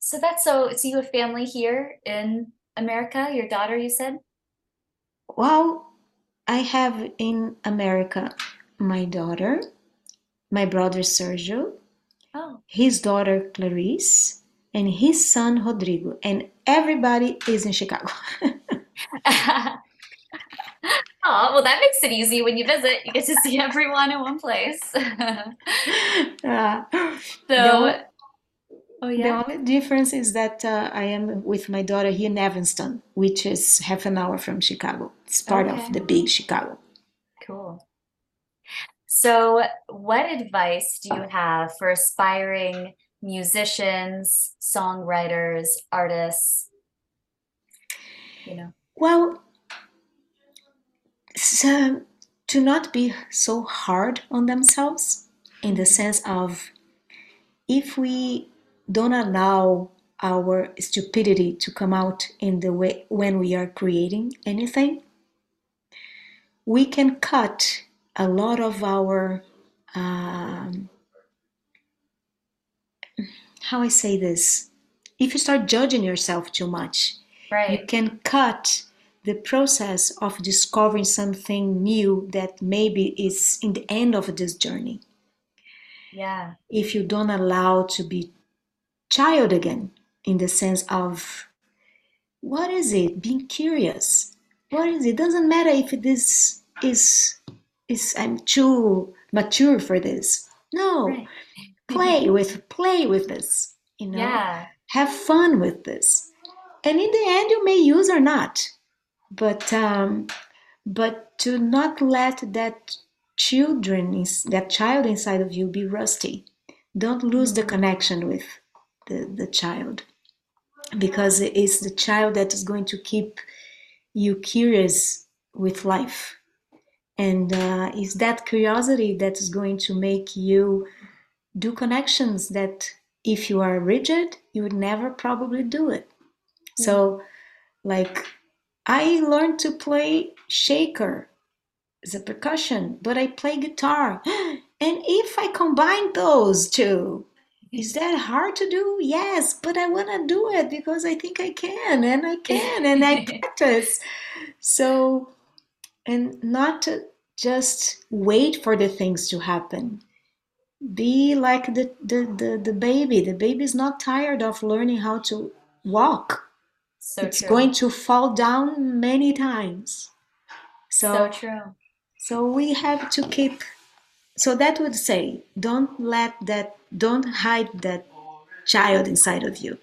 [SPEAKER 2] so that's so, so you have family here in America, your daughter, you said?
[SPEAKER 3] Well, I have in America my daughter, my brother Sergio,
[SPEAKER 2] Oh,
[SPEAKER 3] his daughter Clarice, and his son Rodrigo, and everybody is in Chicago.
[SPEAKER 2] oh, well, that makes it easy when you visit. You get to see everyone in one place.
[SPEAKER 3] Uh,
[SPEAKER 2] So, oh
[SPEAKER 3] the only difference is that uh, I am with my daughter here in Evanston, which is half an hour from Chicago. It's part
[SPEAKER 2] Okay.
[SPEAKER 3] of the big Chicago.
[SPEAKER 2] Cool. So, what advice do you have for aspiring musicians, songwriters, artists? You know,
[SPEAKER 3] Well, so to not be so hard on themselves in the sense of if we don't allow our stupidity to come out in the way when we are creating anything, we can cut a lot of our um, how I say this. If you start judging yourself too much, you can cut the process of discovering something new that maybe is in the end of this journey
[SPEAKER 2] Yeah.
[SPEAKER 3] if you don't allow to be child again in the sense of what is it? Being curious. What is it? Doesn't matter if this is is i'm too mature for this. No.
[SPEAKER 2] Right.
[SPEAKER 3] play with play with this you know?
[SPEAKER 2] Yeah.
[SPEAKER 3] have fun with this. And in the end you may use or not. But um but to not let that children is that child inside of you be rusty. Don't lose the connection with the, the child. Because it's the child that is going to keep you curious with life. And uh, it's that curiosity that is going to make you do connections that if you are rigid you would never probably do it. So like i learned to play shaker as a percussion but i play guitar. And if i combine those two is that hard to do? Yes but i want to do it because i think i can and i can and i practice. So and not to just wait for the things to happen. Be like the, the, the, the baby. The baby is not tired of learning how to walk.
[SPEAKER 2] So
[SPEAKER 3] it's
[SPEAKER 2] true.
[SPEAKER 3] going to fall down many times.
[SPEAKER 2] So
[SPEAKER 3] so
[SPEAKER 2] true.
[SPEAKER 3] so we have to keep so that would say don't let that don't hide that child inside of you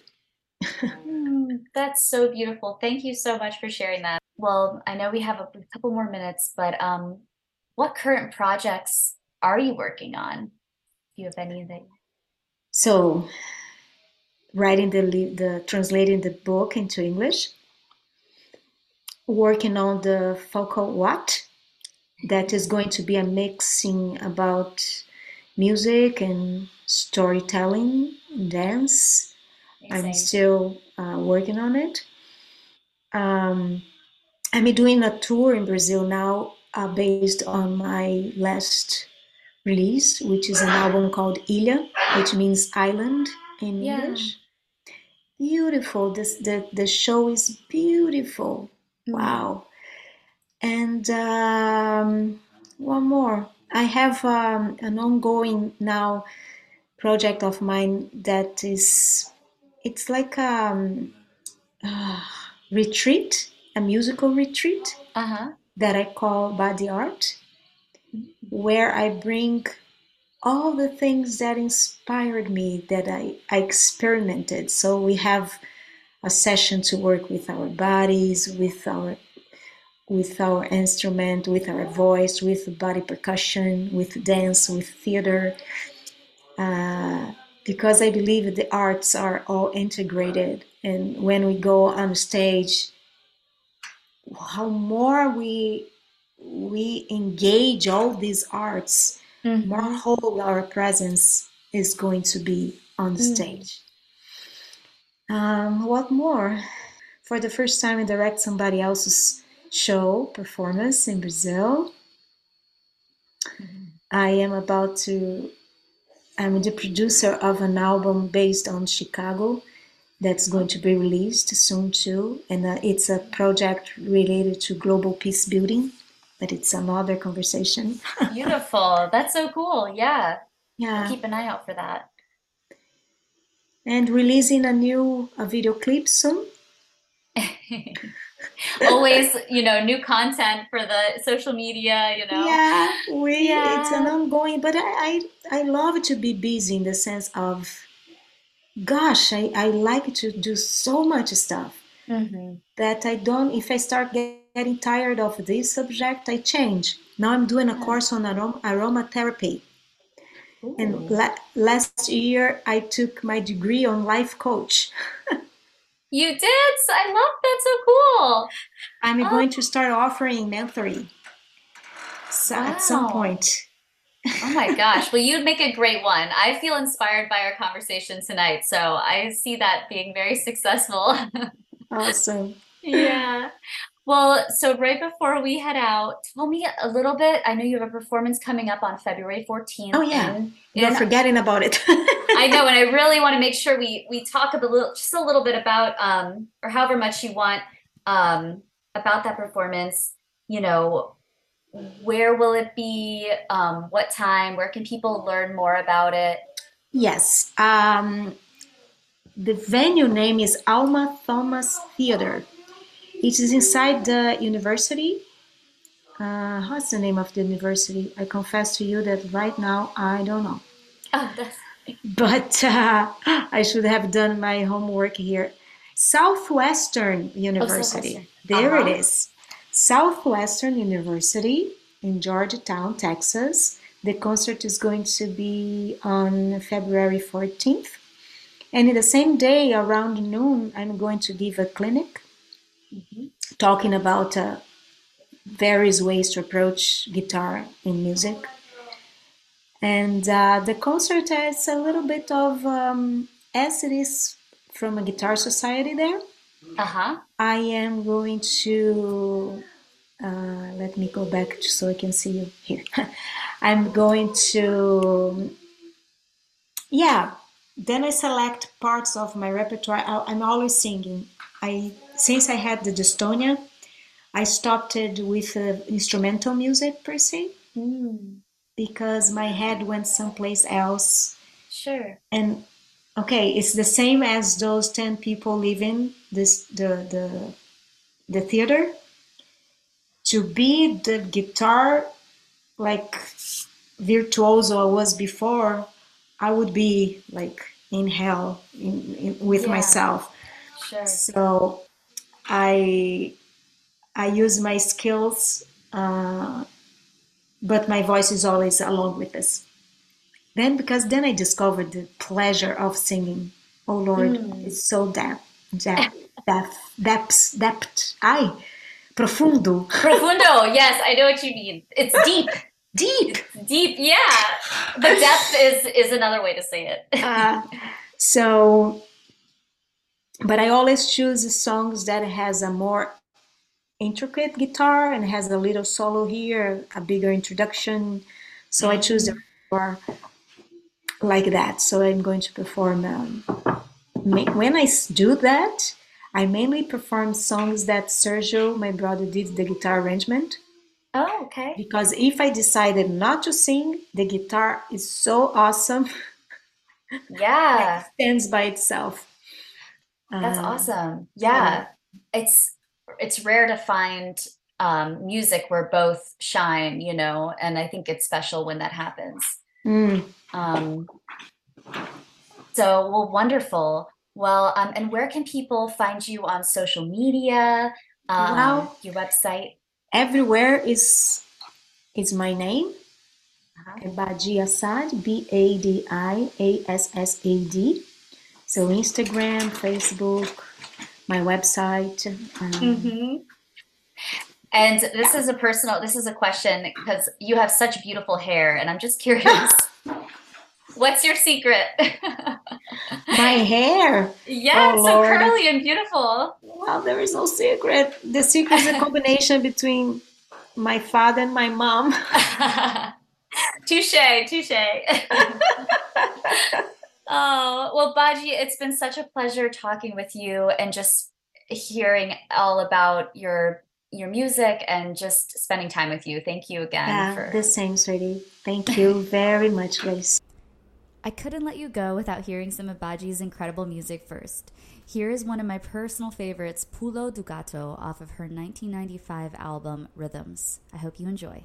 [SPEAKER 2] Mm, that's so beautiful. Thank you so much for sharing that. Well, I know we have a couple more minutes, but um, what current projects are you working on? Do you have any that?
[SPEAKER 3] so writing the the translating the book into english working on the focal what that is going to be a mixing about music and storytelling dance. I'm still uh, working on it. Um, i'm doing a tour in brazil now uh, based on my last release which is an album called ilha which means island in
[SPEAKER 2] Yeah.
[SPEAKER 3] english. Beautiful. This the, the show is beautiful.
[SPEAKER 2] Mm.
[SPEAKER 3] wow and um, one more. I have um, an ongoing now project of mine that is, it's like um, uh, retreat, a musical retreat
[SPEAKER 2] Uh-huh.
[SPEAKER 3] that I call Body Art, where I bring all the things that inspired me that I, I experimented. So we have a session to work with our bodies, with our with our instrument, with our voice, with body percussion, with dance, with theater, uh, because I believe the arts are all integrated. And when we go on stage, how more we we engage all these arts, more
[SPEAKER 2] Mhm.
[SPEAKER 3] whole our presence is going to be on the
[SPEAKER 2] Mm.
[SPEAKER 3] stage. Um, what more? For the first time, I direct somebody else's show performance in Brazil.
[SPEAKER 2] Mhm.
[SPEAKER 3] I am about to, I'm the producer of an album based on Chicago that's going to be released soon too. And uh, it's a project related to global peace building, but it's another conversation.
[SPEAKER 2] Beautiful. That's so cool. Yeah.
[SPEAKER 3] Yeah.
[SPEAKER 2] Keep an eye out for that.
[SPEAKER 3] And releasing a new a video clip soon.
[SPEAKER 2] Always, you know, new content for the social media, you know.
[SPEAKER 3] Yeah, we yeah. it's an ongoing, but I, I I love to be busy in the sense of gosh, I, I like to do so much stuff
[SPEAKER 2] hmm
[SPEAKER 3] that I don't if I start get- getting tired of this subject, I change. Now I'm doing a course on aroma, aromatherapy. And la last year I took my degree on life coach.
[SPEAKER 2] You did? I love that. So cool.
[SPEAKER 3] I'm
[SPEAKER 2] Oh,
[SPEAKER 3] going to start offering mentoring so at some point.
[SPEAKER 2] Oh my gosh. Well, you'd make a great one. I feel inspired by our conversation tonight. So I see that being very successful.
[SPEAKER 3] Awesome.
[SPEAKER 2] Yeah. Well, so right before we head out, tell me a little bit. I know you have a performance coming up on February 14th.
[SPEAKER 3] Oh
[SPEAKER 2] 14th
[SPEAKER 3] yeah,
[SPEAKER 2] in
[SPEAKER 3] you're
[SPEAKER 2] in
[SPEAKER 3] forgetting about it.
[SPEAKER 2] I know, and I really want to make sure we we talk a little, just a little bit about, um, or however much you want, um, about that performance. You know, where will it be? Um, what time? Where can people learn more about it?
[SPEAKER 3] Yes. Um, the venue name is Alma Thomas Theater. It is inside the university. Uh, what's the name of the university? I confess to you that right now I don't know.
[SPEAKER 2] Oh, that's
[SPEAKER 3] But uh, I should have done my homework here. Southwestern
[SPEAKER 2] oh,
[SPEAKER 3] University.
[SPEAKER 2] Southwestern.
[SPEAKER 3] There it
[SPEAKER 2] Uh-huh.
[SPEAKER 3] is. Southwestern University in Georgetown, Texas. The concert is going to be on February 14th. And in the same day, around noon, I'm going to give a clinic
[SPEAKER 2] Mhm.
[SPEAKER 3] talking about uh, various ways to approach guitar in music. And uh, the concert has a little bit of, um, as it is from a guitar society there,
[SPEAKER 2] Uh-huh.
[SPEAKER 3] I am going to, uh, let me go back to, so I can see you here. I'm going to, yeah, then I select parts of my repertoire. I, I'm always singing. I since I had the dystonia, I stopped it with uh, instrumental music per se
[SPEAKER 2] Mm,
[SPEAKER 3] because my head went someplace else.
[SPEAKER 2] sure.
[SPEAKER 3] And okay, it's the same as those ten people leaving this the the the theater. To be the guitar like virtuoso I was before, I would be like in hell in, in, with
[SPEAKER 2] Yeah,
[SPEAKER 3] myself.
[SPEAKER 2] sure.
[SPEAKER 3] So I I use my skills, uh, but my voice is always along with this. Then because then I discovered the pleasure of singing. Oh Lord,
[SPEAKER 2] Mm.
[SPEAKER 3] it's so depth, depth, depth, depths, depth. Ay, profundo,
[SPEAKER 2] Profundo. Yes, I know what you mean. It's deep.
[SPEAKER 3] deep.
[SPEAKER 2] Deep. Yeah. But depth is is another way to say it.
[SPEAKER 3] Uh, so, but I always choose songs that has a more intricate guitar and has a little solo here, a bigger introduction. So I choose the
[SPEAKER 2] Mm,
[SPEAKER 3] repertoire like that. So I'm going to perform. Um, when I do that, I mainly perform songs that Sergio, my brother, did the guitar arrangement.
[SPEAKER 2] Oh, okay.
[SPEAKER 3] Because if I decided not to sing, the guitar is so awesome,
[SPEAKER 2] Yeah.
[SPEAKER 3] stands by itself.
[SPEAKER 2] That's
[SPEAKER 3] Uh,
[SPEAKER 2] awesome.
[SPEAKER 3] so
[SPEAKER 2] Yeah. It's it's rare to find um music where both shine, you know, and I think it's special when that happens.
[SPEAKER 3] mm,
[SPEAKER 2] Um so well wonderful. Well, um and where can people find you on social media? Um your website?
[SPEAKER 3] everywhere is is my name,
[SPEAKER 2] Uh-huh.
[SPEAKER 3] Badi Assad, B A D I A S S A D. So Instagram, Facebook, my website. Um,
[SPEAKER 2] hmm And this is a personal, this is a question because you have such beautiful hair, and I'm just curious. What's your secret?
[SPEAKER 3] My hair.
[SPEAKER 2] Yeah,
[SPEAKER 3] Oh,
[SPEAKER 2] so
[SPEAKER 3] Lord.
[SPEAKER 2] curly and beautiful.
[SPEAKER 3] Well, there is no secret. The secret is a combination between my father and my mom.
[SPEAKER 2] touche, touche. Oh, well, Badi, it's been such a pleasure talking with you and just hearing all about your your music and just spending time with you. Thank you again
[SPEAKER 3] Yeah,
[SPEAKER 2] for
[SPEAKER 3] the same, sweetie. Thank you very much, Grace.
[SPEAKER 1] I couldn't let you go without hearing some of Badi's incredible music first. Here is one of my personal favorites, Pulo do Gato, off of her 1995 album Rhythms. I hope you enjoy.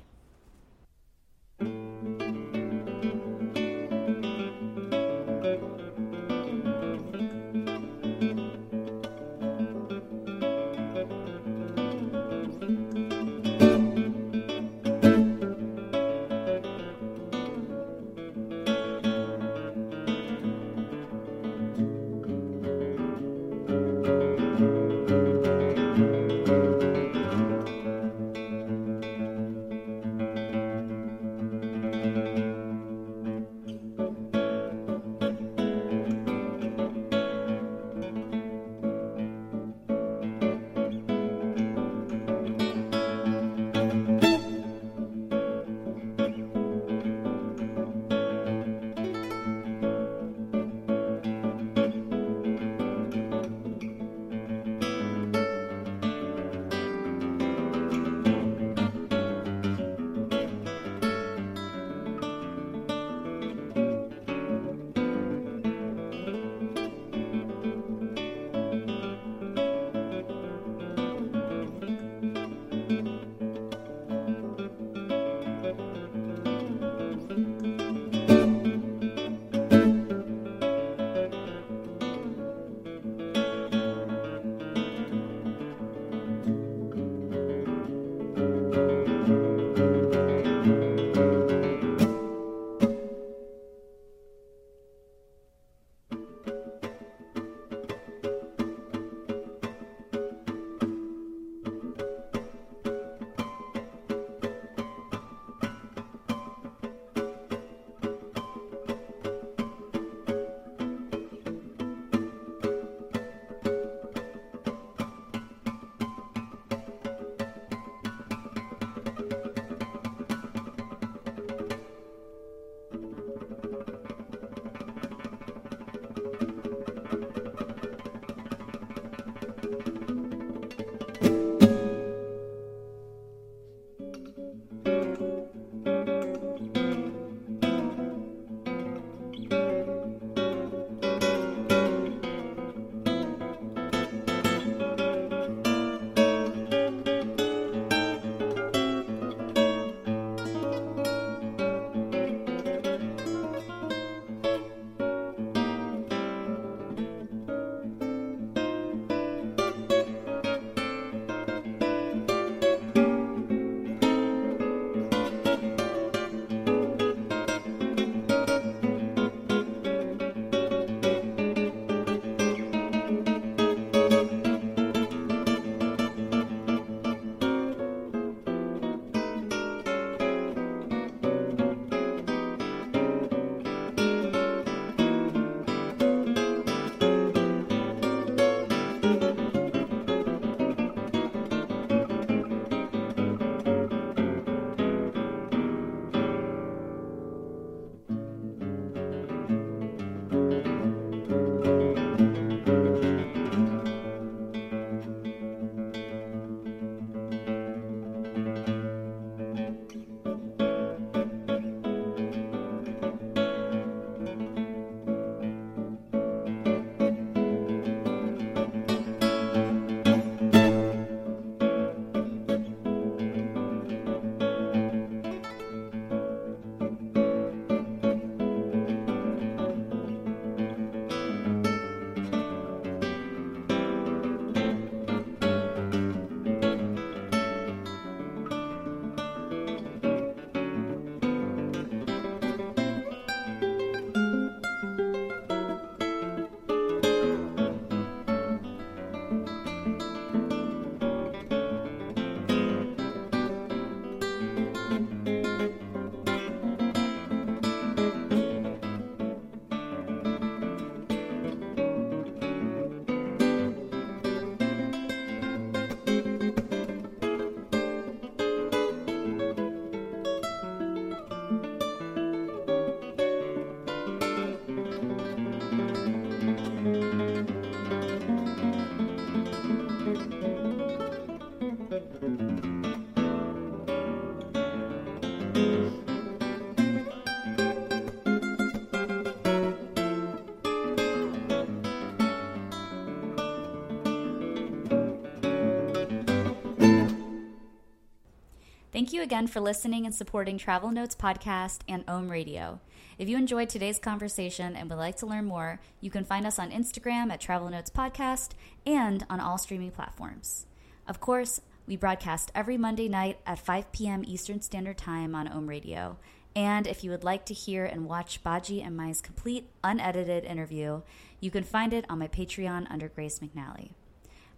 [SPEAKER 4] Thank
[SPEAKER 1] you again for listening and supporting Travel Notes Podcast and Ohm Radio. If you enjoyed today's conversation and would like to learn more, you can find us on Instagram at Travel Notes Podcast and on all streaming platforms. Of course, we broadcast every Monday night at 5 p.m. Eastern Standard Time on Ohm Radio. And if you would like to hear and watch Badi and Mai's complete, unedited interview, you can find it on my Patreon under Grace McNally.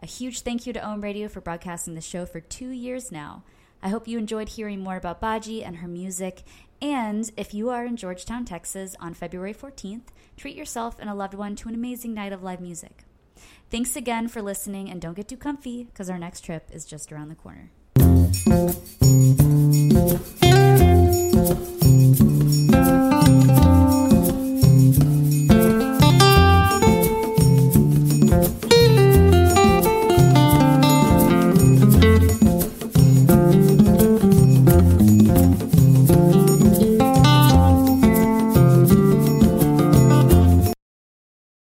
[SPEAKER 1] A huge thank you to Ohm Radio for broadcasting the show for two years now. I hope you enjoyed hearing more about Badi and her music. And if you are in Georgetown, Texas on February 14th, treat yourself and a loved one to an amazing night of live music. Thanks again for listening, and don't get too comfy because our next trip is just around the corner.